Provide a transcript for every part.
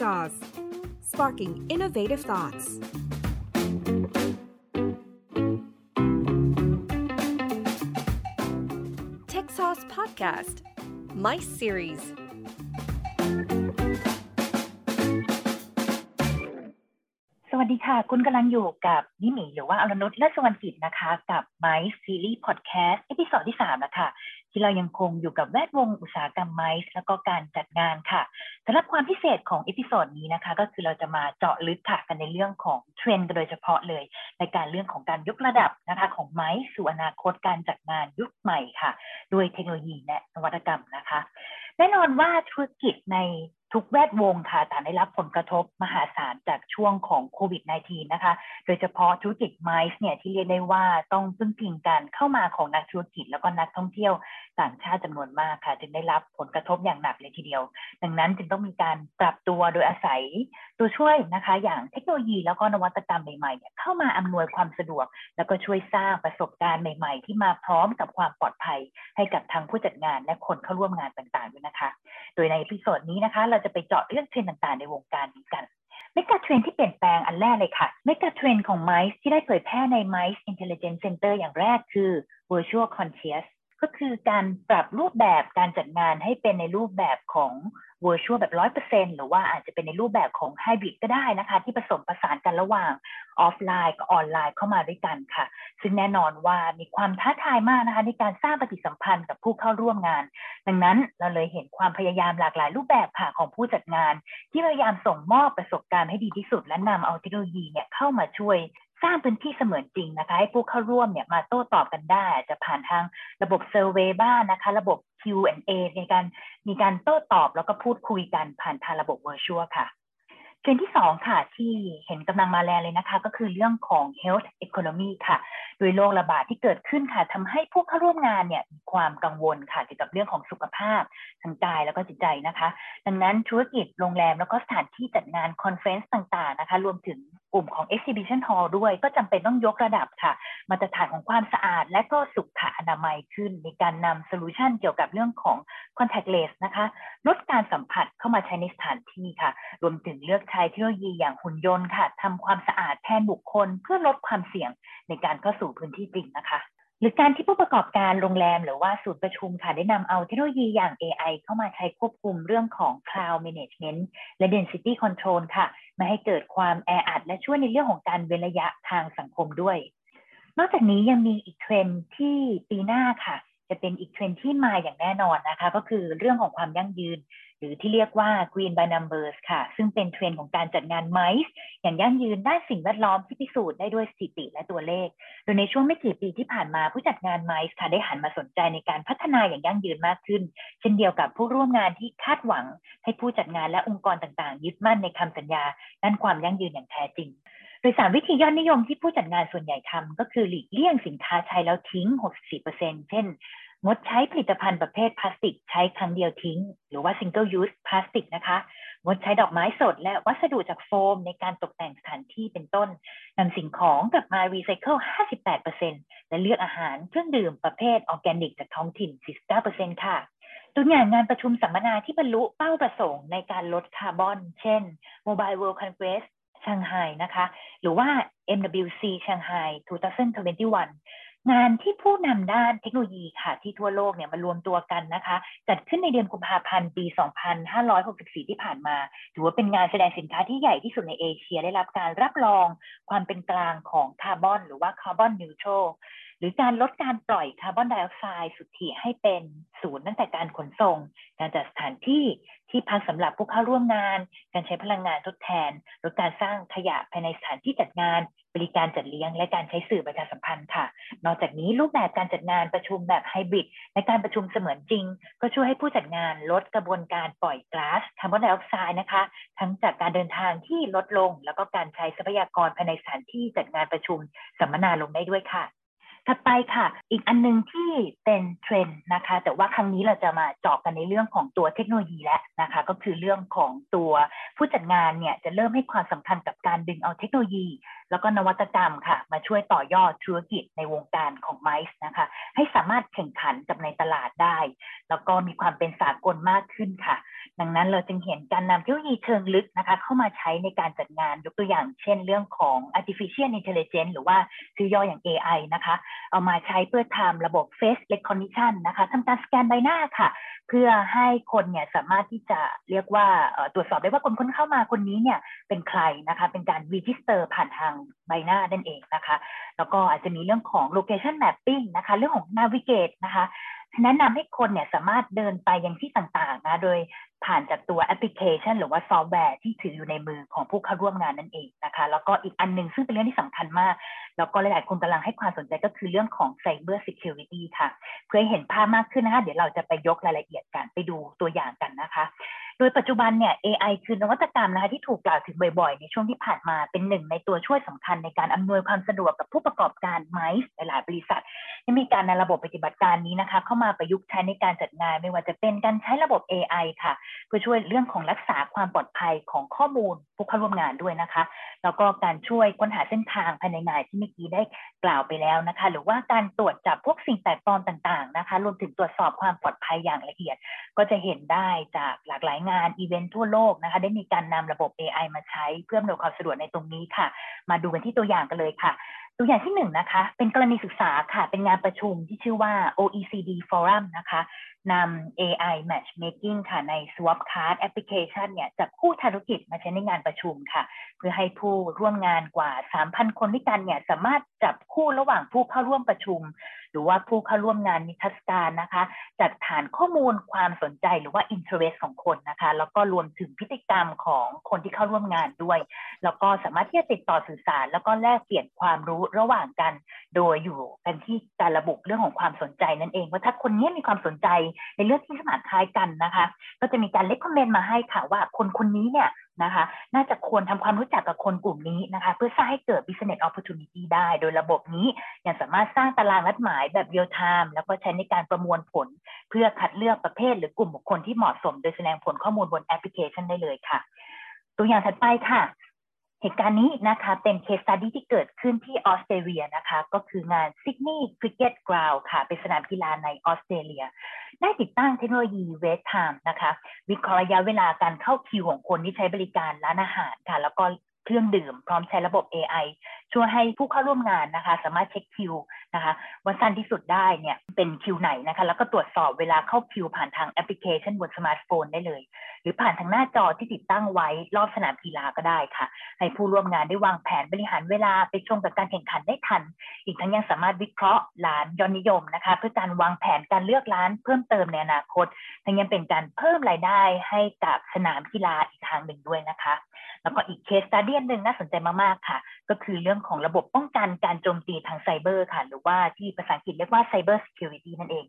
Techsauce sparking innovative thoughts Techsauce Podcast MICE Series สวัสดีค่ะ คุณกำลังอยู่กับมิหมีหรือว่าอรนุช เลิศสุวรรณกิจนะคะ กับ MICE Series Podcast episode ที่ 3 นะคะ ที่เรายังคงอยู่กับแวดวงอุตสาหกรรมไมซ์แล้วก็การจัดงานค่ะสำหรับความพิเศษของ episode นี้นะคะ ก็คือเราจะมาเจาะลึกค่ะกันในเรื่องของเทรนด์โดยเฉพาะเลย ในการเรื่องของการยกระดับนะคะของไมซ์สู่อนาคตการจัดงานยุคใหม่ค่ะ ด้วยเทคโนโลยีและนวัตกรรมนะคะ แน่นอนว่าธุรกิจใน ทุกแวดวงค่ะต่างได้รับผลกระทบมหาศาลจากช่วงของโควิด -19 นะคะ โดยเฉพาะธุรกิจไมซ์เนี่ยที่เรียกได้ว่าต้องพึ่งพิงการเข้ามาของนักธุรกิจแล้วก็นักท่องเที่ยวต่างชาติจำนวนมากค่ะ จึงได้รับผลกระทบอย่างหนักเลยทีเดียว ดังนั้นจึงต้องมีการปรับตัวโดยอาศัยตัวช่วยนะคะ อย่างเทคโนโลยีแล้วก็นวัตกรรมใหม่ๆ เข้ามาอำนวยความสะดวก แล้วก็ช่วยสร้างประสบการณ์ใหม่ ๆ ที่มาพร้อมกับความปลอดภัย ให้กับทางผู้จัดงานและคนเข้าร่วมงานต่างๆด้วยนะคะ โดยใน episode นี้นะคะเราจะไปเจาะเรื่องเทรนด์ต่างๆ ในวงการนี้กัน megatrend ที่เปลี่ยนแปลงอันแรกเลยค่ะ megatrend ของ MICE ที่ได้เผยแพร่ใน MICE Intelligence Center อย่างแรกคือ Virtual Conscious ก็คือการปรับรูปแบบการจัดงานให้เป็นในรูปแบบของ virtual แบบร้อยเปอร์เซ็นหรือว่าอาจจะเป็นในรูปแบบของไฮบริดก็ได้นะคะ ที่ผสมผสานกันระหว่างออฟไลน์กับออนไลน์เข้ามาด้วยกันค่ะ ซึ่งแน่นอนว่ามีความท้าทายมากนะคะ ในการสร้างปฏิสัมพันธ์กับผู้เข้าร่วมงาน ดังนั้นเราเลยเห็นความพยายามหลากหลายรูปแบบค่ะของผู้จัดงาน ที่พยายามส่งมอบประสบการณ์ให้ดีที่สุด และนำเอาเทคโนโลยีเนี่ยเข้ามาช่วย สร้างพื้นที่เสมือนจริงนะคะ ให้ผู้เข้าร่วมเนี่ยมาโต้ตอบกันได้ จะผ่านทางระบบ survey บ้างนะคะ ระบบ Q&A ในการมีการโต้ตอบแล้วก็พูดคุยกันผ่านทางระบบ Virtual ค่ะเทรนด์ที่2ค่ะ ที่เห็นกำลังมาแรงเลยนะคะ ก็คือเรื่องของ health economy ค่ะ โดยโรคระบาดที่เกิดขึ้นค่ะทำให้ผู้เข้าร่วมงานเนี่ยมีความกังวลค่ะเกี่ยวกับเรื่องของสุขภาพทางกายแล้วก็จิตใจนะคะ ดังนั้นธุรกิจโรงแรมแล้วก็สถานที่จัดงาน conference ต่างๆนะคะ รวมถึง กลุ่มของ exhibition hall ด้วยก็จำเป็นต้องยกระดับค่ะ มาตรฐานของความสะอาด และก็สุขอนามัยขึ้นในการนำโซลูชันเกี่ยวกับเรื่องของ contactless นะคะ ลดการสัมผัสเข้ามาใช้ในสถานที่ค่ะ รวมถึงเลือกใช้เทคโนโลยีอย่างหุ่นยนต์ค่ะทำความสะอาดแทนบุคคล เพื่อลดความเสี่ยงในการเข้าสู่พื้นที่จริงนะคะ หรือการที่ผู้ประกอบการโรงแรมหรือว่าศูนย์ประชุมค่ะได้นำเอาเทคโนโลยีอย่าง AI เข้ามาใช้ควบคุมเรื่องของ cloud management และ density control ค่ะไม่ให้เกิดความแออัดและช่วยในเรื่องของการเว้นระยะทางสังคมด้วย นอกจากนี้ยังมีอีกเทรนด์ที่ปีหน้าค่ะ จะเป็นอีกเทรนด์ที่มาอย่างแน่นอนนะคะ ก็คือเรื่องของความยั่งยืน หรือที่เรียกว่า Green by Numbers ค่ะ ซึ่งเป็นเทรนด์ของการจัดงานไมซ์อย่างยั่งยืนด้านสิ่งแวดล้อมที่พิสูจน์ได้ด้วยสถิติและตัวเลข โดยในช่วงไม่กี่ปีที่ผ่านมาผู้จัดงานไมซ์ค่ะได้หันมาสนใจในการพัฒนาอย่างยั่งยืนมากขึ้น เช่นเดียวกับผู้ร่วมงานที่คาดหวัง ให้ผู้จัดงานและองค์กรต่างๆ ยึดมั่นในคำสัญญาด้านความยั่งยืนอย่างแท้จริงโดยสามวิธียอดนิยมที่ผู้จัดงานส่วนใหญ่ทำก็คือหลีกเลี่ยงสินค้าใช้แล้วทิ้ง 64%เช่น งดใช้ผลิตภัณฑ์ประเภทพลาสติกใช้ครั้งเดียวทิ้ง หรือว่า single use พลาสติกนะคะ งดใช้ดอกไม้สดและวัสดุจากโฟมในการตกแต่งสถานที่เป็นต้นนำสิ่งของกลับมารีไซเคิล 58%และเลือกอาหารเครื่องดื่มประเภทออร์แกนิกจากท้องถิ่น 49%ค่ะตัวอย่างงานประชุมสัมมนาที่บรรลุเป้าประสงค์ในการลดคาร์บอน เช่น Mobile World Congress ชังไฮนะคะ หรือว่า MWC ชังไฮ2021 งานที่ผู้นำด้านเทคโนโลยีค่ะที่ทั่วโลกเนี่ยมารวมตัวกันนะคะ จัดขึ้นในเดือนกุมภาพันธ์ปี 2564 ที่ผ่านมา ถือว่าเป็นงานแสดงสินค้าที่ใหญ่ที่สุดในเอเชียได้รับการรับรองความเป็นกลางของคาร์บอนหรือว่าคาร์บอนนิวทรัลหรือการลดการปล่อยคาร์บอนไดออกไซด์สุทธิให้เป็นศูนย์ตั้งแต่การขนส่ง การจัดสถานที่ที่พักสำหรับผู้เข้าร่วมงาน การใช้พลังงานทดแทนลดการสร้างขยะภายในสถานที่จัดงาน บริการจัดเลี้ยงและการใช้สื่อประชาสัมพันธ์ค่ะ นอกจากนี้รูปแบบการจัดงานประชุมแบบไฮบริดและการประชุมเสมือนจริง ก็ช่วยให้ผู้จัดงานลดกระบวนการปล่อยก๊าซคาร์บอนไดออกไซด์นะคะ ทั้งจากการเดินทางที่ลดลง แล้วก็การใช้ทรัพยากรภายในสถานที่จัดงานประชุมสัมมนาลงได้ด้วยค่ะถัดไปค่ะ อีกอันนึงที่เป็นเทรนด์นะคะ แต่ว่าครั้งนี้เราจะมาเจาะกันในเรื่องของตัวเทคโนโลยีแล้วนะคะ ก็คือเรื่องของตัวผู้จัดงานเนี่ยจะเริ่มให้ความสำคัญกับการดึงเอาเทคโนโลยี แล้วก็นวัตกรรมค่ะ มาช่วยต่อยอดธุรกิจในวงการของไมซ์นะคะ ให้สามารถแข่งขันกับในตลาดได้ แล้วก็มีความเป็นสากลมากขึ้นค่ะ ดังนั้นเราจึงเห็นการนำเทคโนโลยีเชิงลึกนะคะ เข้ามาใช้ในการจัดงานยกตัวอย่าง เช่นเรื่องของ artificial intelligence หรือว่าชื่อย่ออย่าง AI นะคะ เอามาใช้เพื่อทำระบบ face recognition นะคะทำการสแกนใบหน้าค่ะ เพื่อให้คนเนี่ยสามารถที่จะเรียกว่าตรวจสอบได้ว่าคนคนเข้ามาคนนี้เนี่ยเป็นใครนะคะ เป็นการ register ผ่านทางใบหน้านั่นเองนะคะ แล้วก็อาจจะมีเรื่องของ location mapping นะคะ เรื่องของ navigate นะคะแนะนำให้คนเนี่ยสามารถเดินไปยังที่ต่างๆนะโดยผ่านจากตัวแอปพลิเคชัน หรือว่าซอฟต์แวร์ที่ถืออยู่ในมือของผู้เข้าร่วมงานนั่นเองนะคะ แล้วก็อีกอันหนึ่งซึ่งเป็นเรื่องที่สำคัญมาก แล้วก็หลายๆคนกำลังให้ความสนใจก็คือเรื่องของ Cyber Security ค่ะ เพื่อให้เห็นภาพมากขึ้นนะคะ เดี๋ยวเราจะไปยกรายละเอียดกันไปดูตัวอย่างกันนะคะ โดยปัจจุบันเนี่ย AI คือนวัตกรรมนะคะที่ถูกกล่าวถึงบ่อยๆ ในช่วงที่ผ่านมาเป็นหนึ่งในตัวช่วยสำคัญในการอำนวยความสะดวกกับผู้ประกอบการไมซ์หลายบริษัทที่มีการในระบบปฏิบัติการนี้นะคะ เข้ามาประยุกต์ใช้ในการจัดงาน ไม่ว่าจะเป็นการใช้ระบบ AI ค่ะ เพื่อช่วยเรื่องของรักษาความปลอดภัยของข้อมูลผู้เข้าร่วมงานด้วยนะคะ แล้วก็การช่วยค้นหาเส้นทางภายในงานที่เมื่อกี้ได้กล่าวไปแล้วนะคะ หรือว่าการตรวจจับพวกสิ่งแปลกปลอมต่าง ๆนะคะ รวมถึงตรวจสอบความปลอดภัยอย่างละเอียด ก็จะเห็นได้จากหลากหลายงานงานอีเวนต์ทั่วโลกนะคะ ได้มีการนำระบบ AI มาใช้เพื่ออำนวยความสะดวกในตรงนี้ค่ะ มาดูกันที่ตัวอย่างกันเลยค่ะ ตัวอย่างที่หนึ่งนะคะ เป็นกรณีศึกษาค่ะ เป็นงานประชุมที่ชื่อว่า OECD Forum นะคะนำ AI Matchmaking ค่ะใน Swapcard Application เนี่ยจับคู่ธุรกิจมาใช้ในงานประชุมค่ะ เพื่อให้ผู้ร่วมงานกว่า 3,000 คนด้วยกันเนี่ยสามารถจับคู่ระหว่างผู้เข้าร่วมประชุม หรือว่าผู้เข้าร่วมงานนิทรรศการนะคะ จากฐานข้อมูลความสนใจหรือว่า interest ของคนนะคะ แล้วก็รวมถึงพฤติกรรมของคนที่เข้าร่วมงานด้วย แล้วก็สามารถที่จะติดต่อสื่อสาร แล้วก็แลกเปลี่ยนความรู้ระหว่างกัน โดยอยู่กันที่การระบุเรื่องของความสนใจนั่นเองว่าถ้าคนนี้มีความสนใจในเรื่องที่สมาคล้ายกันนะคะ ก็จะมีการ recommend มาให้ค่ะว่าคนคนนี้เนี่ยนะคะน่าจะควรทำความรู้จักกับคนกลุ่มนี้นะคะเพื่อสร้างให้เกิด business opportunity ได้ โดยระบบนี้ยังสามารถสร้างตารางนัดหมายแบบ real time แล้วก็ใช้ในการประมวลผล เพื่อคัดเลือกประเภท หรือกลุ่มบุคคลที่เหมาะสม โดยแสดงผลข้อมูลบนแอปพลิเคชันได้เลยค่ะ ตัวอย่างถัดไปค่ะ เหตุการณ์นี้นะคะเป็น case study ที่เกิดขึ้นที่ออสเตรเลียนะคะ ก็คืองาน Sydney Cricket Ground ค่ะ เป็นสนามกีฬาในออสเตรเลีย ได้ติดตั้งเทคโนโลยี Wait Time นะคะ วิเคราะห์ระยะเวลาการเข้าคิวของคนที่ใช้บริการร้านอาหารค่ะ แล้วก็ เครื่องดื่ม พร้อมใช้ระบบ AI ช่วยให้ผู้เข้าร่วมงานนะคะ สามารถเช็คคิวนะคะว่าสั้นที่สุดได้เนี่ยเป็นคิวไหนนะคะ แล้วก็ตรวจสอบเวลาเข้าคิวผ่านทางแอปพลิเคชันบนสมาร์ทโฟนได้เลย หรือผ่านทางหน้าจอที่ติดตั้งไว้รอบสนามกีฬาก็ได้ค่ะ ให้ผู้ร่วมงานได้วางแผนบริหารเวลาไปชมกับการแข่งขันได้ทัน อีกทั้งยังสามารถวิเคราะห์ร้านยอดนิยมนะคะ เพื่อการวางแผนการเลือกร้านเพิ่มเติมในอนาคต ทั้งยังเป็นการเพิ่มรายได้ให้กับสนามกีฬาอีกทางหนึ่งด้วยนะคะ แล้วก็อีกเคสตัดเดียนหนึ่งน่าสนใจมาก ๆ ค่ะ ก็คือเรื่องของระบบป้องกันการโจมตีทางไซเบอร์ค่ะหรือว่าที่ภาษาอังกฤษเรียกว่า Cyber Security นั่นเอง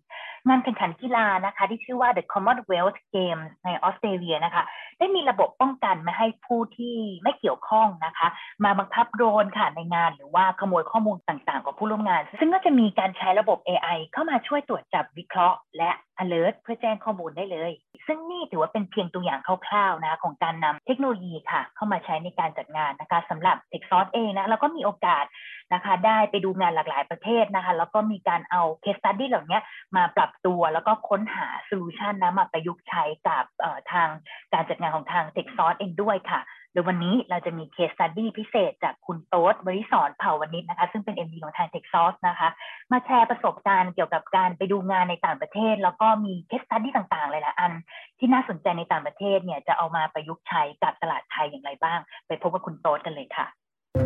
งานแข่งขันกีฬานะคะ ที่ชื่อว่า The Commonwealth Games ในออสเตรเลียนะคะ ได้มีระบบป้องกันไม่ให้ผู้ที่ไม่เกี่ยวข้องนะคะ มาบังคับโดรนค่ะในงาน หรือว่าขโมยข้อมูลต่างๆ ของผู้ร่วมงาน ซึ่งก็จะมีการใช้ระบบ AI เข้ามาช่วยตรวจจับวิเคราะห์ และ alert เพื่อแจ้งข้อมูลได้เลย ซึ่งนี่ถือว่าเป็นเพียงตัวอย่างคร่าวๆนะของการนำเทคโนโลยีค่ะ เข้ามาใช้ในการจัดงานนะคะสำหรับ t e c h s o u r c e เองนะแล้วก็มีโอกาสนะคะได้ไปดูงานหลากหลายประเทศนะคะแล้วก็มีการเอา case study เหล่านี้มาปรับตัวแล้วก็ค้นหาโซลูชันนะมาประยุกต์ใช้กับทางการจัดงานของทาง t e c h s o u r c e เองด้วยค่ะโดยวันนี้เราจะมี case study พิเศษจากคุณโต๊ดบริสอนเผ่าวณิชนะคะ ซึ่งเป็น MD ของทาง Techsource นะคะ มาแชร์ประสบการณ์เกี่ยวกับการไปดูงานในต่างประเทศ แล้วก็มี case study ต่างๆ หลายๆอัน ที่น่าสนใจในต่างประเทศเนี่ยจะเอามาประยุกต์ใช้กับตลาดไทยอย่างไรบ้าง ไปพบกับคุณโต๊ดกันเลยค่ะ สวั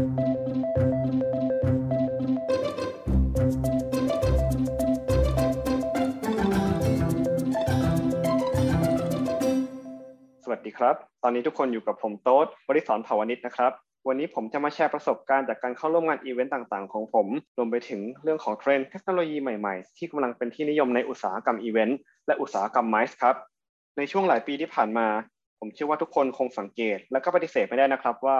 สดีครับ ตอนนี้ทุกคนอยู่กับผมโต๊ดบริสอนภาวนิชนะครับ วันนี้ผมจะมาแชร์ประสบการณ์จากการเข้าร่วมงานอีเวนต์ต่างๆ ของผม รวมไปถึงเรื่องของเทรนด์เทคโนโลยีใหม่ๆ ที่กำลังเป็นที่นิยมในอุตสาหกรรมอีเวนต์และอุตสาหกรรมไมซ์ครับ ในช่วงหลายปีที่ผ่านมา ผมเชื่อว่าทุกคนคงสังเกต และก็ปฏิเสธไม่ได้นะครับว่า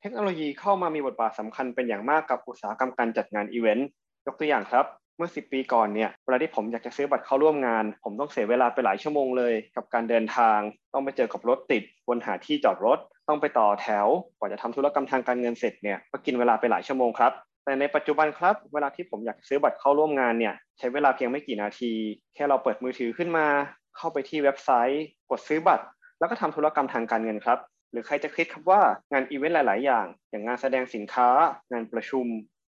เทคโนโลยีเข้ามามีบทบาทสำคัญเป็นอย่างมากกับอุตสาหกรรมการจัดงานอีเวนต์ยกตัวอย่างครับเมื่อ 10 ปีก่อนเนี่ยเวลาที่ผมอยากจะซื้อบัตรเข้าร่วมงาน ผมต้องเสียเวลาไปหลายชั่วโมงเลย กับการเดินทาง ต้องไปเจอกับรถติดวนหาที่จอดรถ ต้องไปต่อแถวกว่าจะทำธุรกรรมทางการเงินเสร็จเนี่ยก็กินเวลาไปหลายชั่วโมงครับแต่ในปัจจุบันครับ เวลาที่ผมอยากซื้อบัตรเข้าร่วมงานเนี่ยใช้เวลาเพียงไม่กี่นาที แค่เราเปิดมือถือขึ้นมา เข้าไปที่เว็บไซต์ กดซื้อบัตร แล้วก็ทำธุรกรรมทางการเงินครับ หรือใครจะคิดครับว่างานอีเวนต์หลาย ๆ อย่าง อย่างงานแสดงสินค้า งานประชุม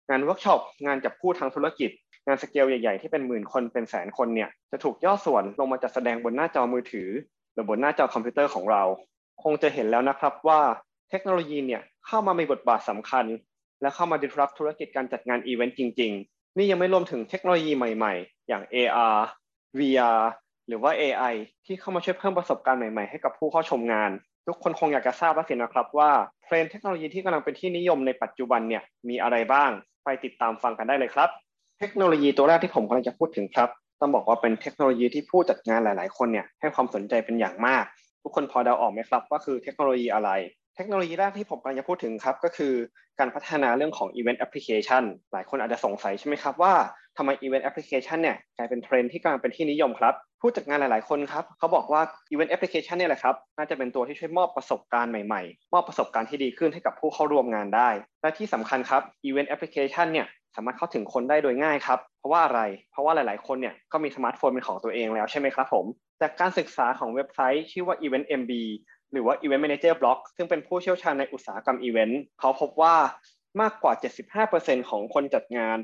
งานเวิร์กช็อป งานจับคู่ทางธุรกิจ งานสเกลใหญ่ ๆ ที่เป็นหมื่นคนเป็นแสนคนเนี่ย จะถูกย่อส่วนลงมาจัดแสดงบนหน้าจอมือถือ หรือบนหน้าจอคอมพิวเตอร์ของเรา คงจะเห็นแล้วนะครับว่าเทคโนโลยีเนี่ยเข้ามามีบทบาทสำคัญ และเข้ามา disrupt ธุรกิจการจัดงานอีเวนต์จริง ๆ นี่ยังไม่รวมถึงเทคโนโลยีใหม่ ๆ อย่าง AR VR หรือว่า AI ที่เข้ามาช่วยเพิ่มประสบการณ์ใหม่ ๆ ให้กับผู้เข้าชมงาน ทุกคนคงอยากจะทราบแล้วสินะครับว่าเทรนด์เทคโนโลยีที่กำลังเป็นที่นิยมในปัจจุบันเนี่ยมีอะไรบ้าง ไปติดตามฟังกันได้เลยครับ เทคโนโลยีตัวแรกที่ผมกำลังจะพูดถึงครับ ต้องบอกว่าเป็นเทคโนโลยีที่ผู้จัดงานหลาย ๆ คนเนี่ยให้ความสนใจเป็นอย่างมาก ทุกคนพอเดาออกไหมครับว่าคือเทคโนโลยีอะไร เทคโนโลยีแรกที่ผมกำลังจะพูดถึงครับก็คือ การพัฒนาเรื่องของ Event Application หลายคนอาจจะสงสัยใช่ไหมครับว่า ทำไม Event Application เนี่ยกลายเป็นเทรนด์ที่กำลังเป็นที่นิยมครับ ผู้จัดงานหลาย ๆ คนครับเขาบอกว่า Event Application เนี่ยแหละครับ น่าจะเป็นตัวที่ช่วยมอบประสบการณ์ใหม่ ๆ มอบประสบการณ์ที่ดีขึ้นให้กับผู้เข้าร่วมงานได้ และที่สำคัญครับ Event Application เนี่ยสามารถเข้าถึงคนได้โดยง่ายครับ เพราะว่าอะไร เพราะว่าหลาย ๆ คนเนี่ยก็มีสมาร์ทโฟนเป็นของตัวเองแล้วใช่ไหมครับผม จากการศึกษาของเว็บไซต์ชื่อว่า Event MB หรือว่า Event Manager Blog ซึ่งเป็นผู้เชี่ยวชาญในอุตสาหกรรมอีเวนต์เขาพบว่ามากกว่า 75%ของคนจัดงาน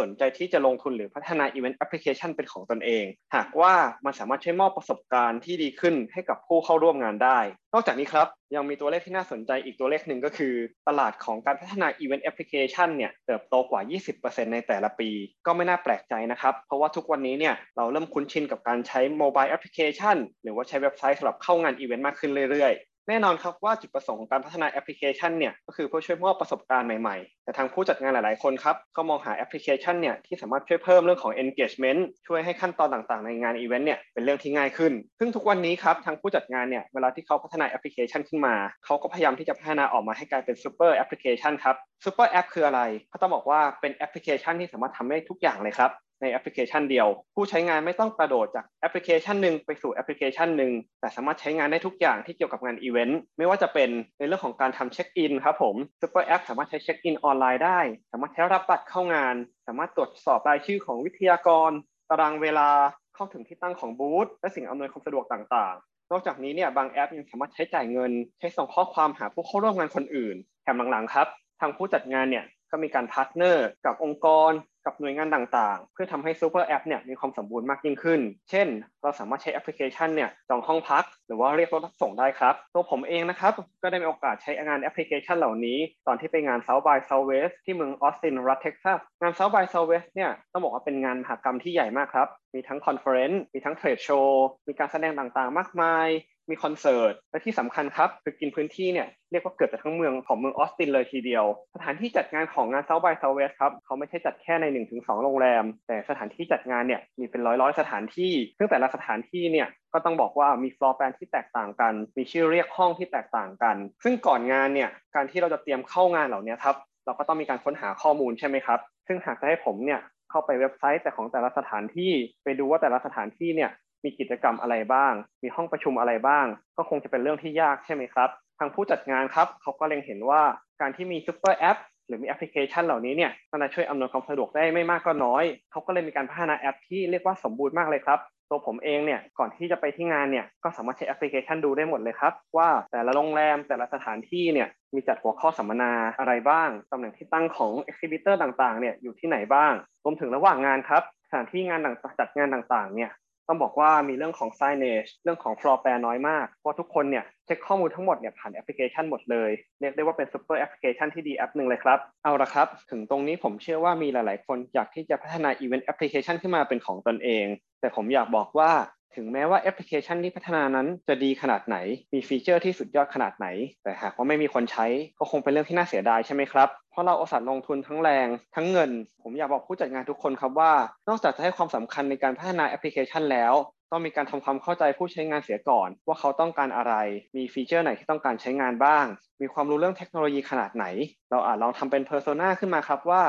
สนใจที่จะลงทุนหรือพัฒนา event application เป็นของตนเอง หากว่ามันสามารถช่วยมอบประสบการณ์ที่ดีขึ้นให้กับผู้เข้าร่วมงานได้ นอกจากนี้ครับ ยังมีตัวเลขที่น่าสนใจอีกตัวเลขหนึ่งก็คือ ตลาดของการพัฒนา event application เนี่ยเติบโตกว่า 20%ในแต่ละปี ก็ไม่น่าแปลกใจนะครับ เพราะว่าทุกวันนี้เนี่ยเราเริ่มคุ้นชินกับการใช้ mobile application หรือว่าใช้เว็บไซต์สำหรับเข้างานอีเวนต์มากขึ้นเรื่อยๆ แน่นอนครับว่าจุดประสงค์ของการพัฒนาแอปพลิเคชันเนี่ยก็คือเพื่อช่วยมอบประสบการณ์ใหม่ๆ แต่ทางผู้จัดงานหลายๆคนครับก็มองหาแอปพลิเคชันเนี่ยที่สามารถช่วยเพิ่มเรื่องของ engagement ช่วยให้ขั้นตอนต่างๆ ในงานอีเวนต์เนี่ยเป็นเรื่องที่ง่ายขึ้น ซึ่งทุกวันนี้ครับทางผู้จัดงานเนี่ยเวลาที่เขาพัฒนาแอปพลิเคชันขึ้นมา เขาก็พยายามที่จะพัฒนาออกมาให้กลายเป็น super application ครับซูเปอร์แอปคืออะไรเขาต้องบอกว่าเป็นแอปพลิเคชันที่สามารถทำได้ทุกอย่างเลยครับ ในแอปพลิเคชันเดียว ผู้ใช้งานไม่ต้องกระโดดจากแอปพลิเคชันหนึ่งไปสู่แอปพลิเคชันหนึ่งแต่สามารถใช้งานได้ทุกอย่างที่เกี่ยวกับงานอีเวนต์ไม่ว่าจะเป็นในเรื่องของการทำเช็คอินครับผมซูเปอร์แอปสามารถใช้เช็คอินออนไลน์ได้ สามารถใช้รับบัตรเข้างาน สามารถตรวจสอบรายชื่อของวิทยากร ตารางเวลาเข้าถึงที่ตั้งของบูธและสิ่งอำนวยความสะดวกต่างๆนอกจากนี้เนี่ยบางแอปยังสามารถใช้จ่ายเงิน ใช้ส่งข้อความหาผู้เข้าร่วมงานคนอื่น แถมหลังๆครับ ทางผู้จัดงานเนี่ยก็มีการ partner กับองค์กร กับหน่วยงานต่างๆ เพื่อทำให้ซูเปอร์แอปเนี่ยมีความสมบูรณ์มากยิ่งขึ้น เช่น เราสามารถใช้แอปพลิเคชันเนี่ยจองห้องพัก หรือว่าเรียกรถรับส่งได้ครับ ตัวผมเองนะครับ ก็ได้มีโอกาสใช้งานแอปพลิเคชันเหล่านี้ ตอนที่ไปงาน South by Southwest ที่เมืองออสตินรัฐเท็กซัส งาน South by Southwest เนี่ยต้องบอกว่าเป็นงานมหกรรมที่ใหญ่มากครับ มีทั้ง conference มีทั้ง trade show มีการแสดงต่างๆ มากมาย มีคอนเสิร์ต และที่สำคัญครับคือกินพื้นที่เนี่ยเรียกว่าเกือบจะทั้งเมืองของเมืองออสตินเลยทีเดียว สถานที่จัดงานของงาน South by Southwest ครับเขาไม่ใช่จัดแค่ใน 1-2 โรงแรม แต่สถานที่จัดงานเนี่ยมีเป็นร้อยๆ สถานที่ ซึ่งแต่ละสถานที่เนี่ยก็ต้องบอกว่ามี floor plan ที่แตกต่างกัน มีชื่อเรียกห้องที่แตกต่างกัน ซึ่งก่อนงานเนี่ยการที่เราจะเตรียมเข้างานเหล่านี้ครับเราก็ต้องมีการค้นหาข้อมูลใช่ไหมครับ ซึ่งหากจะให้ผมเนี่ยเข้าไปเว็บไซต์แต่ของแต่ละสถานที่ไปดูว่าแต่ละสถานที่เนี่ย มีกิจกรรมอะไรบ้าง มีห้องประชุมอะไรบ้าง ก็คงจะเป็นเรื่องที่ยากใช่ไหมครับ ทางผู้จัดงานครับเขาก็เล็งเห็นว่าการที่มีซูเปอร์แอปหรือมีแอปพลิเคชันเหล่านี้เนี่ยมันจะช่วยอำนวยความสะดวกได้ไม่มากก็น้อย เขาก็เลยมีการพัฒนาแอปที่เรียกว่าสมบูรณ์มากเลยครับ ตัวผมเองเนี่ย ก่อนที่จะไปที่งานเนี่ย ก็สามารถใช้แอปพลิเคชันดูได้หมดเลยครับ ว่าแต่ละโรงแรมแต่ละสถานที่เนี่ยมีจัดหัวข้อสัมมนาอะไรบ้าง ตำแหน่งที่ตั้งของ exhibitor ต่างๆเนี่ยอยู่ที่ไหนบ้าง รวมถึงระหว่างงานครับ สถานที่งานต่างจัดงานต่างๆเนี่ย ต้องบอกว่ามีเรื่องของ signage เรื่องของ floor plan น้อยมาก เพราะทุกคนเนี่ยเช็คข้อมูลทั้งหมดเนี่ยผ่านแอปพลิเคชันหมดเลย เรียกได้ว่าเป็น super application ที่ดีแอปหนึ่งเลยครับ เอาละครับ ถึงตรงนี้ผมเชื่อว่ามีหลายๆ คนอยากที่จะพัฒนา event application ขึ้นมาเป็นของตนเอง แต่ผมอยากบอกว่าถึงแม้ว่าแอปพลิเคชันที่พัฒนานั้นจะดีขนาดไหน มีฟีเจอร์ที่สุดยอดขนาดไหน แต่หากว่าไม่มีคนใช้ก็คงเป็นเรื่องที่น่าเสียดายใช่ไหมครับ เพราะเราอุตส่าห์ลงทุนทั้งแรง ทั้งเงิน ผมอยากบอกผู้จัดงานทุกคนครับว่า นอกจากจะให้ความสำคัญในการพัฒนาแอปพลิเคชันแล้ว ต้องมีการทำความเข้าใจผู้ใช้งานเสียก่อน ว่าเขาต้องการอะไร มีฟีเจอร์ไหนที่ต้องการใช้งานบ้าง มีความรู้เรื่องเทคโนโลยีขนาดไหน เราอาจลองทำเป็น persona ขึ้นมาครับว่า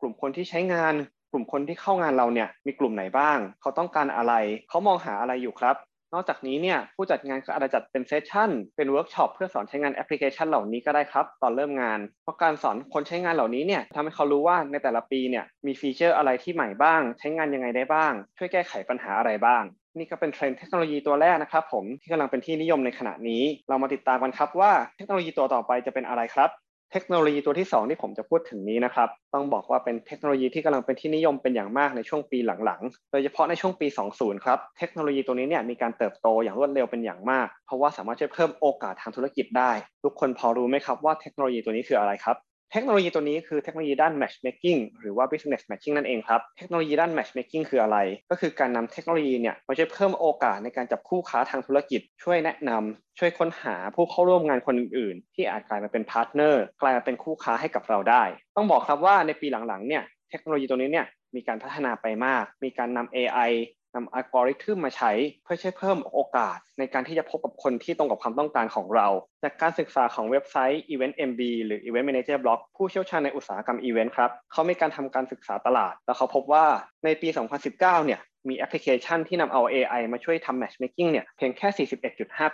กลุ่มคนที่ใช้งาน กลุ่มคนที่เข้างานเราเนี่ยมีกลุ่มไหนบ้าง เขาต้องการอะไร เขามองหาอะไรอยู่ครับ นอกจากนี้เนี่ยผู้จัดงานก็อาจจะจัดเป็น session เป็นเวิร์กช็อปเพื่อสอนใช้งานแอปพลิเคชันเหล่านี้ก็ได้ครับ ตอนเริ่มงาน เพราะการสอนคนใช้งานเหล่านี้เนี่ยทำให้เขารู้ว่าในแต่ละปีเนี่ยมีฟีเจอร์อะไรที่ใหม่บ้าง ใช้งานยังไงได้บ้าง ช่วยแก้ไขปัญหาอะไรบ้าง นี่ก็เป็นเทรนด์เทคโนโลยีตัวแรกนะครับผมที่กำลังเป็นที่นิยมในขณะนี้ เรามาติดตามกันครับว่าเทคโนโลยีตัวต่อไปจะเป็นอะไรครับ เทคโนโลยีตัวที่ 2 ที่ผมจะพูดถึงนี้นะครับ ต้องบอกว่าเป็นเทคโนโลยีที่กำลังเป็นที่นิยมเป็นอย่างมากในช่วงปีหลังๆ โดยเฉพาะในช่วงปี 20 ครับ เทคโนโลยีตัวนี้เนี่ยมีการเติบโตอย่างรวดเร็วเป็นอย่างมาก เพราะว่าสามารถช่วยเพิ่มโอกาสทางธุรกิจได้ ทุกคนพอรู้ไหมครับว่าเทคโนโลยีตัวนี้คืออะไรครับ เทคโนโลยีตัวนี้คือเทคโนโลยีด้าน matchmaking หรือว่า business matching นั่นเองครับ เทคโนโลยีด้าน matchmaking คืออะไร ก็คือการนำเทคโนโลยีเนี่ยมาช่วยเพิ่มโอกาสในการจับคู่ค้าทางธุรกิจ ช่วยแนะนำช่วยค้นหาผู้เข้าร่วมงานคนอื่นๆ ที่อาจกลายมาเป็นพาร์ทเนอร์กลายมาเป็นคู่ค้าให้กับเราได้ ต้องบอกครับว่าในปีหลังๆเนี่ยเทคโนโลยีตัวนี้เนี่ยมีการพัฒนาไปมาก มีการนำ AI นำอัลกอริทึมมาใช้เพื่อใช้เพิ่มโอกาสในการที่จะพบกับคนที่ตรงกับความต้องการของเรา จากการศึกษาของเว็บไซต์ Event MB หรือ Event Manager Blog ผู้เชี่ยวชาญในอุตสาหกรรมอีเวนต์ครับเขามีการทำการศึกษาตลาด แล้วเขาพบว่าในปี 2019 เนี่ย มีแอปพลิเคชันที่นำเอา AI มาช่วยทำ matchmaking เนี่ยเพียงแค่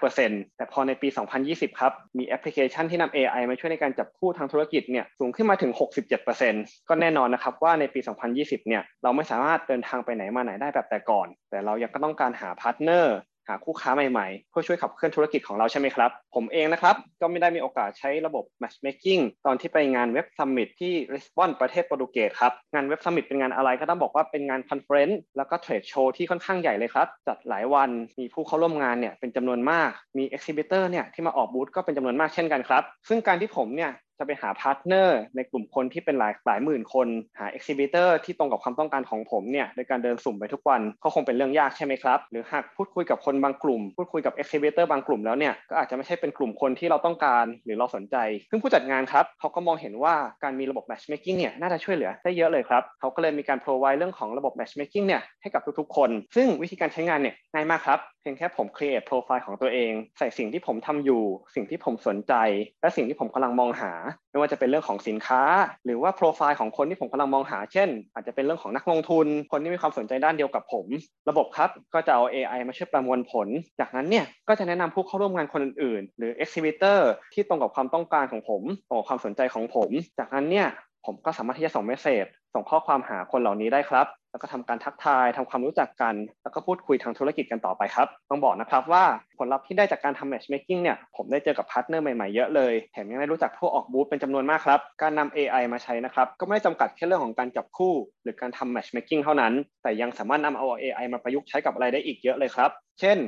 41.5%แต่พอในปี 2020 ครับ มีแอปพลิเคชันที่นำ AI มาช่วยในการจับคู่ทางธุรกิจเนี่ยสูงขึ้นมาถึง 67%ก็แน่นอนนะครับว่าในปี 2020 เนี่ยเราไม่สามารถเดินทางไปไหนมาไหนได้แบบแต่ก่อน แต่เรายังก็ต้องการหาพาร์ทเนอร์ หาคู่ค้าใหม่ๆ เพื่อช่วยขับเคลื่อนธุรกิจของเราใช่ไหมครับ ผมเองนะครับ ก็ไม่ได้มีโอกาสใช้ระบบ matchmaking ตอนที่ไปงาน Web Summit ที่ลิสบอนประเทศโปรตุเกสครับ งาน Web Summit เป็นงานอะไรก็ต้องบอกว่าเป็นงาน conference แล้วก็ trade show ที่ค่อนข้างใหญ่เลยครับ จัดหลายวันมีผู้เข้าร่วมงานเนี่ยเป็นจำนวนมากมี exhibitor เนี่ยที่มาออกบูธก็เป็นจำนวนมากเช่นกันครับ ซึ่งการที่ผมเนี่ยจะไปหาพาร์ทเนอร์ในกลุ่มคนที่เป็นหลายหลายหมื่นคน หา exhibitor ที่ตรงกับความต้องการของผมเนี่ยโดยการเดินสุ่มไปทุกวันก็คงเป็นเรื่องยากใช่ไหมครับ หรือหากพูดคุยกับคนบางกลุ่ม พูดคุยกับ exhibitor บางกลุ่มแล้วเนี่ยก็อาจจะไม่ใช่เป็นกลุ่มคนที่เราต้องการหรือเราสนใจ ซึ่งผู้จัดงานครับเขาก็มองเห็นว่าการมีระบบ matchmaking เนี่ยน่าจะช่วยเหลือได้เยอะเลยครับเขาก็เลยมีการ provide เรื่องของระบบ matchmaking เนี่ยให้กับทุกๆ คน ซึ่งวิธีการใช้งานเนี่ยง่ายมากครับ เพียงแค่ผม create profile ของตัวเอง ใส่สิ่งที่ผมทำอยู่ สิ่งที่ผมสนใจ และสิ่งที่ผมกำลังมองหา ไม่ว่าจะเป็นเรื่องของสินค้า หรือว่าโปรไฟล์ของคนที่ผมกำลังมองหา เช่น อาจจะเป็นเรื่องของนักลงทุน คนที่มีความสนใจด้านเดียวกับผม ระบบครับ ก็จะเอา AI มาช่วยประมวลผล จากนั้นเนี่ย ก็จะแนะนำผู้เข้าร่วมงานคนอื่นๆ หรือ exhibitor ที่ตรงกับความต้องการของผมตรงกับความสนใจของผม จากนั้นเนี่ยผมก็สามารถที่จะส่งเมสเซจ ส่งข้อความหาคนเหล่านี้ได้ครับ แล้วก็ทำการทักทายทำความรู้จักกัน แล้วก็พูดคุยทางธุรกิจกันต่อไปครับ ต้องบอกนะครับว่าผลลัพธ์ที่ได้จากการทำ matchmaking เนี่ย ผมได้เจอกับพาร์ทเนอร์ใหม่ๆเยอะเลย แถมยังได้รู้จักผู้ออกบูธเป็นจำนวนมากครับ การนำ AI มาใช้นะครับ ก็ไม่ได้จำกัดแค่เรื่องของการจับคู่ หรือการทำ matchmaking เท่านั้น แต่ยังสามารถนำเอา AI มาประยุกต์ใช้กับอะไรได้อีกเยอะเลยครับ เช่น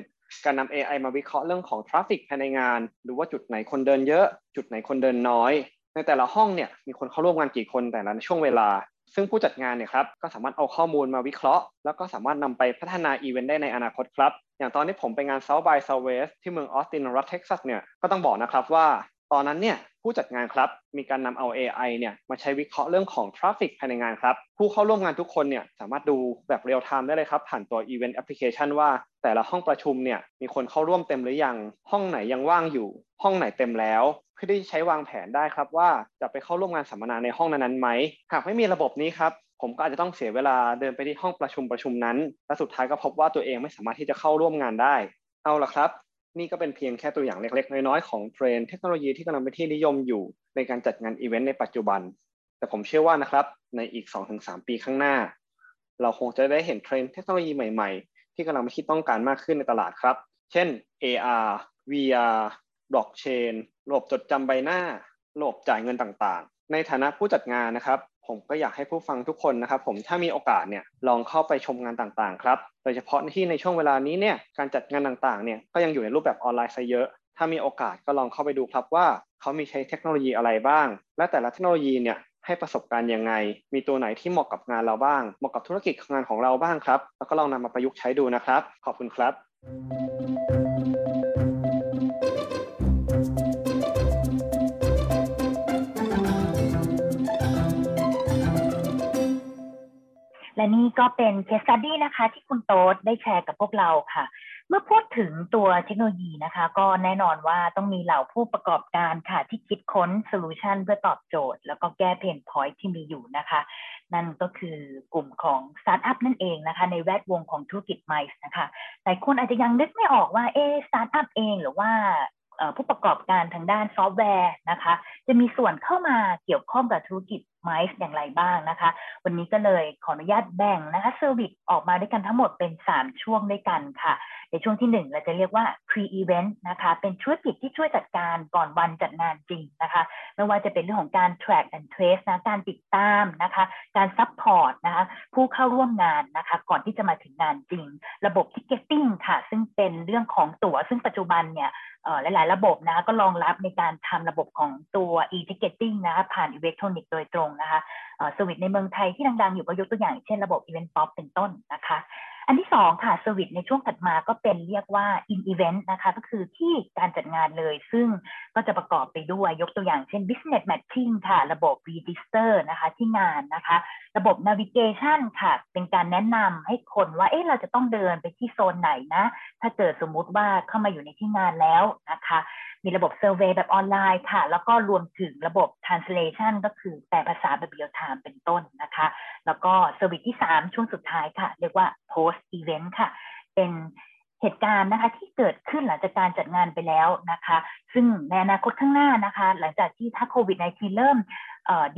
การนำ AI มาวิเคราะห์เรื่องของ traffic ภายในงานหรือว่าจุดไหนคนเดินเยอะ จุดไหนคนเดินน้อย ในแต่ละห้องเนี่ยมีคนเข้าร่วมงานกี่คนแต่ละช่วงเวลา ซึ่งผู้จัดงานเนี่ยครับก็สามารถเอาข้อมูลมาวิเคราะห์ แล้วก็สามารถนำไปพัฒนาอีเวนต์ได้ในอนาคตครับ อย่างตอนที่ผมไปงาน South by Southwest ที่เมืองออสตินรัฐเท็กซัสเนี่ยก็ต้องบอกนะครับว่า ตอนนั้นเนี่ยผู้จัดงานครับมีการนำเอา AI เนี่ยมาใช้วิเคราะห์เรื่องของ traffic ภายในงานครับ ผู้เข้าร่วมงานทุกคนเนี่ยสามารถดูแบบเรียลไทม์ได้เลยครับ ผ่านตัว Event Application ว่า แต่ละห้องประชุมเนี่ยมีคนเข้าร่วมเต็มหรือยัง ห้องไหนยังว่างอยู่ ห้องไหนเต็มแล้ว เพื่อที่ใช้วางแผนได้ครับ ว่าจะไปเข้าร่วมงานสัมมนาในห้องนั้นๆไหมหากไม่มีระบบนี้ครับผมก็อาจจะต้องเสียเวลาเดินไปที่ห้องประชุมประชุมนั้น และสุดท้ายก็พบว่าตัวเองไม่สามารถที่จะเข้าร่วมงานได้ เอาละครับ นี่ก็เป็นเพียงแค่ตัวอย่างเล็ก ๆ น้อยๆของเทรนด์เทคโนโลยีที่กำลังเป็นที่นิยมอยู่ในการจัดงานอีเวนต์ในปัจจุบัน แต่ผมเชื่อว่านะครับในอีก 2-3 ปีข้างหน้า เราคงจะได้เห็นเทรนด์เทคโนโลยีใหม่ ๆ ที่กำลังเป็นที่ต้องการมากขึ้นในตลาดครับ เช่น AR VR บล็อกเชนระบบจดจำใบหน้าระบบจ่ายเงินต่างๆ ในฐานะผู้จัดงานนะครับ ผมก็อยากให้ผู้ฟังทุกคนนะครับ ผมถ้ามีโอกาสเนี่ยลองเข้าไปชมงานต่างๆครับ โดยเฉพาะที่ในช่วงเวลานี้เนี่ยการจัดงานต่างๆเนี่ยก็ยังอยู่ในรูปแบบออนไลน์ซะเยอะ ถ้ามีโอกาสก็ลองเข้าไปดูครับว่าเขามีใช้เทคโนโลยีอะไรบ้าง และแต่ละเทคโนโลยีเนี่ยให้ประสบการณ์ยังไง มีตัวไหนที่เหมาะกับงานเราบ้าง เหมาะกับธุรกิจงานของเราบ้างครับ แล้วก็ลองนำมาประยุกต์ใช้ดูนะครับ ขอบคุณครับ และนี่ก็เป็น case study นะคะที่คุณโต๊ดได้แชร์กับพวกเราค่ะ เมื่อพูดถึงตัวเทคโนโลยีนะคะ ก็แน่นอนว่าต้องมีเหล่าผู้ประกอบการค่ะ ที่คิดค้นโซลูชันเพื่อตอบโจทย์ แล้วก็แก้ pain point ที่มีอยู่นะคะ นั่นก็คือกลุ่มของสตาร์ทอัพนั่นเองนะคะ ในแวดวงของธุรกิจไมซ์นะคะแต่คนอาจจะยังนึกไม่ออกว่าเอสตาร์ทอัพเองหรือว่าผู้ประกอบการทางด้านซอฟต์แวร์นะคะ จะมีส่วนเข้ามาเกี่ยวข้องกับธุรกิจ ไมซ์อย่างไรบ้างนะคะ วันนี้ก็เลยขออนุญาตแบ่งนะคะเซอร์วิสออกมาด้วยกันทั้งหมดเป็น 3 ช่วงด้วยกันค่ะ ในช่วงที่ 1 เราจะเรียกว่า pre-event นะคะ เป็นธุรกิจที่ช่วยจัดการก่อนวันจัดงานจริงนะคะ ไม่ว่าจะเป็นเรื่องของการ track and trace นะ การติดตามนะคะ การ support นะคะ ผู้เข้าร่วมงานนะคะ ก่อนที่จะมาถึงงานจริง ระบบ ticketing ค่ะ ซึ่งเป็นเรื่องของตั๋ว ซึ่งปัจจุบันเนี่ย หลาย ๆ ระบบนะก็รองรับในการทำระบบของตัว e-ticketing นะคะผ่านอิเล็กทรอนิกส์โดยตรงนะคะซึ่งในเมืองไทยที่ดัง ๆ อยู่ก็ยกตัวอย่างเช่นระบบ Event Pop เป็นต้นนะคะ อันที่สองค่ะ service ในช่วงถัดมาก็เป็นเรียกว่า in event นะคะ ก็คือที่การจัดงานเลย ซึ่งก็จะประกอบไปด้วยยกตัวอย่างเช่น business matching ค่ะ ระบบ register นะคะที่งานนะคะ ระบบ navigation ค่ะ เป็นการแนะนำให้คนว่า เอ๊ะเราจะต้องเดินไปที่โซนไหนนะ ถ้าเกิดสมมุติว่าเข้ามาอยู่ในที่งานแล้วนะคะ มีระบบ survey แบบออนไลน์ค่ะ แล้วก็รวมถึงระบบ translation ก็คือแปลภาษาแบบเรียลไทม์เป็นต้นนะคะ แล้วก็ service ที่ 3 ช่วงสุดท้ายค่ะ เรียกว่า post event ค่ะ เป็นเหตุการณ์นะคะที่เกิดขึ้นหลังจากการจัดงานไปแล้วนะคะ ซึ่งในอนาคตข้างหน้านะคะ หลังจากที่ถ้าโควิด -19 เริ่ม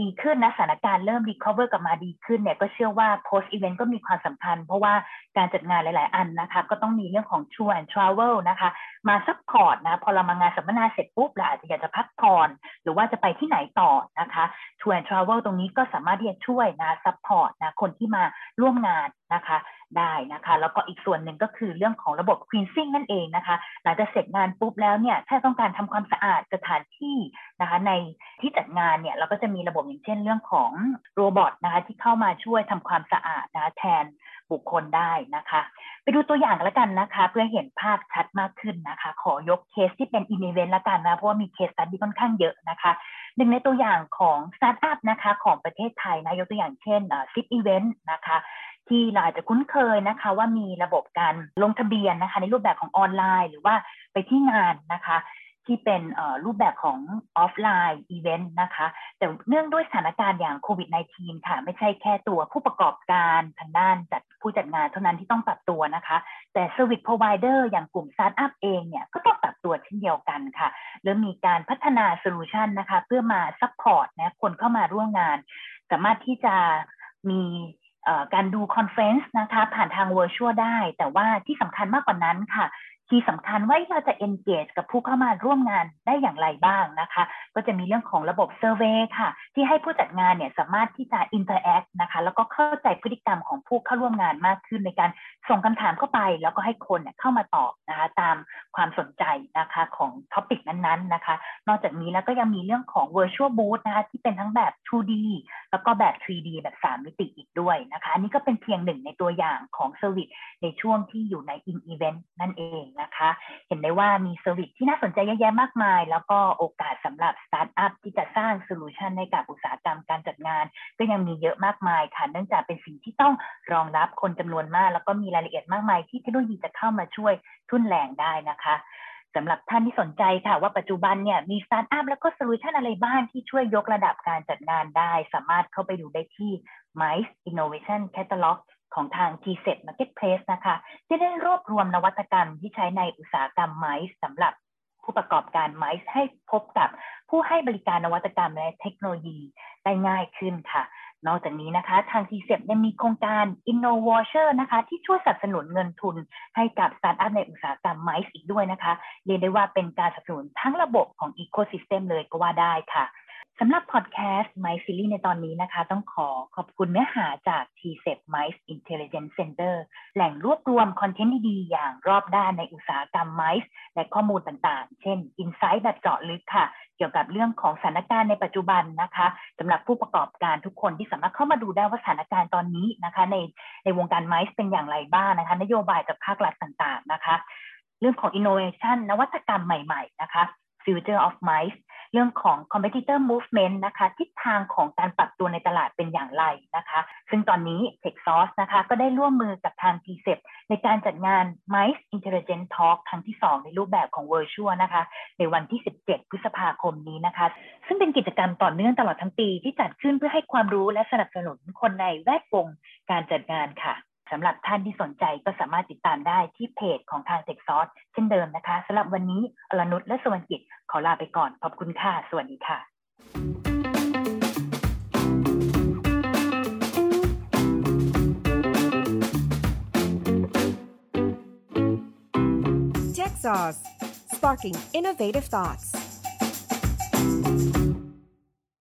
ดีขึ้นนะสถานการณ์เริ่ม recover กลับมาดีขึ้นเนี่ยก็เชื่อว่า post event ก็มีความสำคัญ เพราะว่าการจัดงานหลาย ๆ อันนะคะก็ต้องมีเรื่องของ tour and travel นะคะมา support นะพอเรามางานสัมมนาเสร็จปุ๊บเราอาจจะอยากจะพักผ่อนหรือว่าจะไปที่ไหนต่อนะคะ tour and travel ตรงนี้ก็สามารถที่จะช่วยนะ support นะคนที่มาร่วมงานนะคะได้นะคะ แล้วก็อีกส่วนหนึ่งก็คือเรื่องของระบบ cleansing นั่นเองนะคะ หลังจากเสร็จงานปุ๊บแล้วเนี่ยถ้าต้องการทำความสะอาดสถานที่นะคะ ในที่จัดงานเนี่ยเราก็จะมีระบบอย่างเช่นเรื่องของrobot นะคะที่เข้ามาช่วยทำความสะอาดนะคะแทนบุคคลได้นะคะ ไปดูตัวอย่างแล้วกันนะคะ เพื่อเห็นภาพชัดมากขึ้นนะคะ ขอยกเคสที่เป็น in event ละกันนะเพราะว่ามี case study ค่อนข้างเยอะนะคะหนึ่งในตัวอย่างของสตาร์ทอัพนะคะของประเทศไทยนะยกตัวอย่างเช่น Zipevent นะคะที่เราอาจจะคุ้นเคยนะคะว่ามีระบบการลงทะเบียนนะคะในรูปแบบของออนไลน์ หรือว่าไปที่งานนะคะ ที่เป็นรูปแบบของ offline event นะคะ แต่เนื่องด้วยสถานการณ์อย่างโควิด -19 ค่ะ ไม่ใช่แค่ตัวผู้ประกอบการทางด้านจัดผู้จัดงานเท่านั้นที่ต้องปรับตัวนะคะ แต่ Service Provider อย่างกลุ่มสตาร์ทอัพเองเนี่ย ก็ต้องปรับตัวเช่นเดียวกันค่ะเริ่มมีการพัฒนา solution นะคะ เพื่อมา support นะคนเข้ามาร่วมงาน สามารถที่จะมีการดู conference นะคะผ่านทาง virtual ได้ แต่ว่าที่สำคัญมากกว่านั้นค่ะ ที่สำคัญว่าเราจะ engage กับผู้เข้ามาร่วมงานได้อย่างไรบ้างนะคะ ก็จะมีเรื่องของระบบ survey ค่ะ ที่ให้ผู้จัดงานเนี่ยสามารถที่จะ interact นะคะ แล้วก็เข้าใจพฤติกรรมของผู้เข้าร่วมงานมากขึ้นในการส่งคำถามเข้าไป แล้วก็ให้คนเนี่ยเข้ามาตอบนะคะ ตาม ความสนใจนะคะของ topic นั้นๆนะคะ นอกจากนี้แล้วก็ยังมีเรื่องของ virtual booth นะคะที่เป็นทั้งแบบ 2D แล้วก็แบบ 3D แบบ 3 มิติอีกด้วยนะคะ อันนี้ก็เป็นเพียงหนึ่งในตัวอย่างของ serviceในช่วงที่อยู่ใน in event นั่นเองนะคะ เห็นได้ว่ามี service ที่น่าสนใจเยอะแยะมากมาย แล้วก็โอกาสสำหรับสตาร์ทอัพที่จะสร้าง solution ให้กับอุตสาหกรรมการจัดงาน ก็ยังมีเยอะมากมายค่ะเนื่องจากเป็นสิ่งที่ต้องรองรับคนจำนวนมาก แล้วก็มีรายละเอียดมากมายที่เทคโนโลยีจะเข้ามาช่วยทุ่นแรงได้นะคะสำหรับท่านที่สนใจค่ะ ว่าปัจจุบันเนี่ยมีสตาร์ทอัพแล้วก็ solution อะไรบ้างที่ช่วยยกระดับการจัดงานได้ สามารถเข้าไปดูได้ที่ MICE Innovation Catalog ของทาง TCEB Marketplace นะคะที่ได้รวบรวมนวัตกรรมที่ใช้ในอุตสาหกรรมไมซ์สำหรับผู้ประกอบการไมซ์ให้พบกับผู้ให้บริการนวัตกรรมและเทคโนโลยีได้ง่ายขึ้นค่ะ นอกจากนี้นะคะทาง t ีเซยังมีโครงการ InnoVoucher นะคะที่ช่วยสนับสนุนเงินทุนให้กับสตาร์ทอัพในอุตสาหกรรมไมซ์อีกด้วยนะคะ เรียกได้ว่าเป็นการสนับสนุนทั้งระบบของ ecosystem เลยก็ว่าได้ค่ะ สำหรับพอดแคสต์ My s e r i e s ในตอนนี้นะคะ ต้องขอขอบคุณเนื้อหาจาก T-CEP Mice Intelligence Center แหล่งรวบรวมคอนเทนต์ดีๆ อย่างรอบด้านในอุตสาหกรรม Mice และข้อมูลต่างๆ เช่น Insight แบบเจาะลึกค่ะ เกี่ยวกับเรื่องของสถานการณ์ในปัจจุบันนะคะสำหรับผู้ประกอบการทุกคนที่สามารถเข้ามาดูได้ว่าสถานการณ์ตอนนี้นะคะ ในในวงการไมซ์เป็นอย่างไรบ้างนะคะ นโยบายจากภาครัฐต่างๆนะคะ เรื่องของ innovation นวัตกรรมใหม่ ๆ นะคะ future of mice เรื่องของ competitor movement นะคะทิศทางของการปรับตัวในตลาดเป็นอย่างไรนะคะ ซึ่งตอนนี้ TechSource นะคะก็ได้ร่วมมือกับทาง t c e p ในการจัดงาน Mice Intelligent Talk ครั้งที่ 2 ในรูปแบบของ Virtual นะคะในวันที่ 17 พฤษภาคมนี้นะคะ ซึ่งเป็นกิจกรรมต่อเนื่องตลอดทั้งปีที่จัดขึ้นเพื่อให้ความรู้และสนับสนุนคนในแวดวงการจัดงานค่ะ สำหรับท่านที่สนใจก็สามารถติดตามได้ที่เพจของทางเทคซอสเช่นเดิมนะคะสำหรับวันนี้อรนุชและสวรรกิจขอลาไปก่อน ขอบคุณค่ะ สวัสดีค่ะ Tech Sauce, sparking innovative thoughts.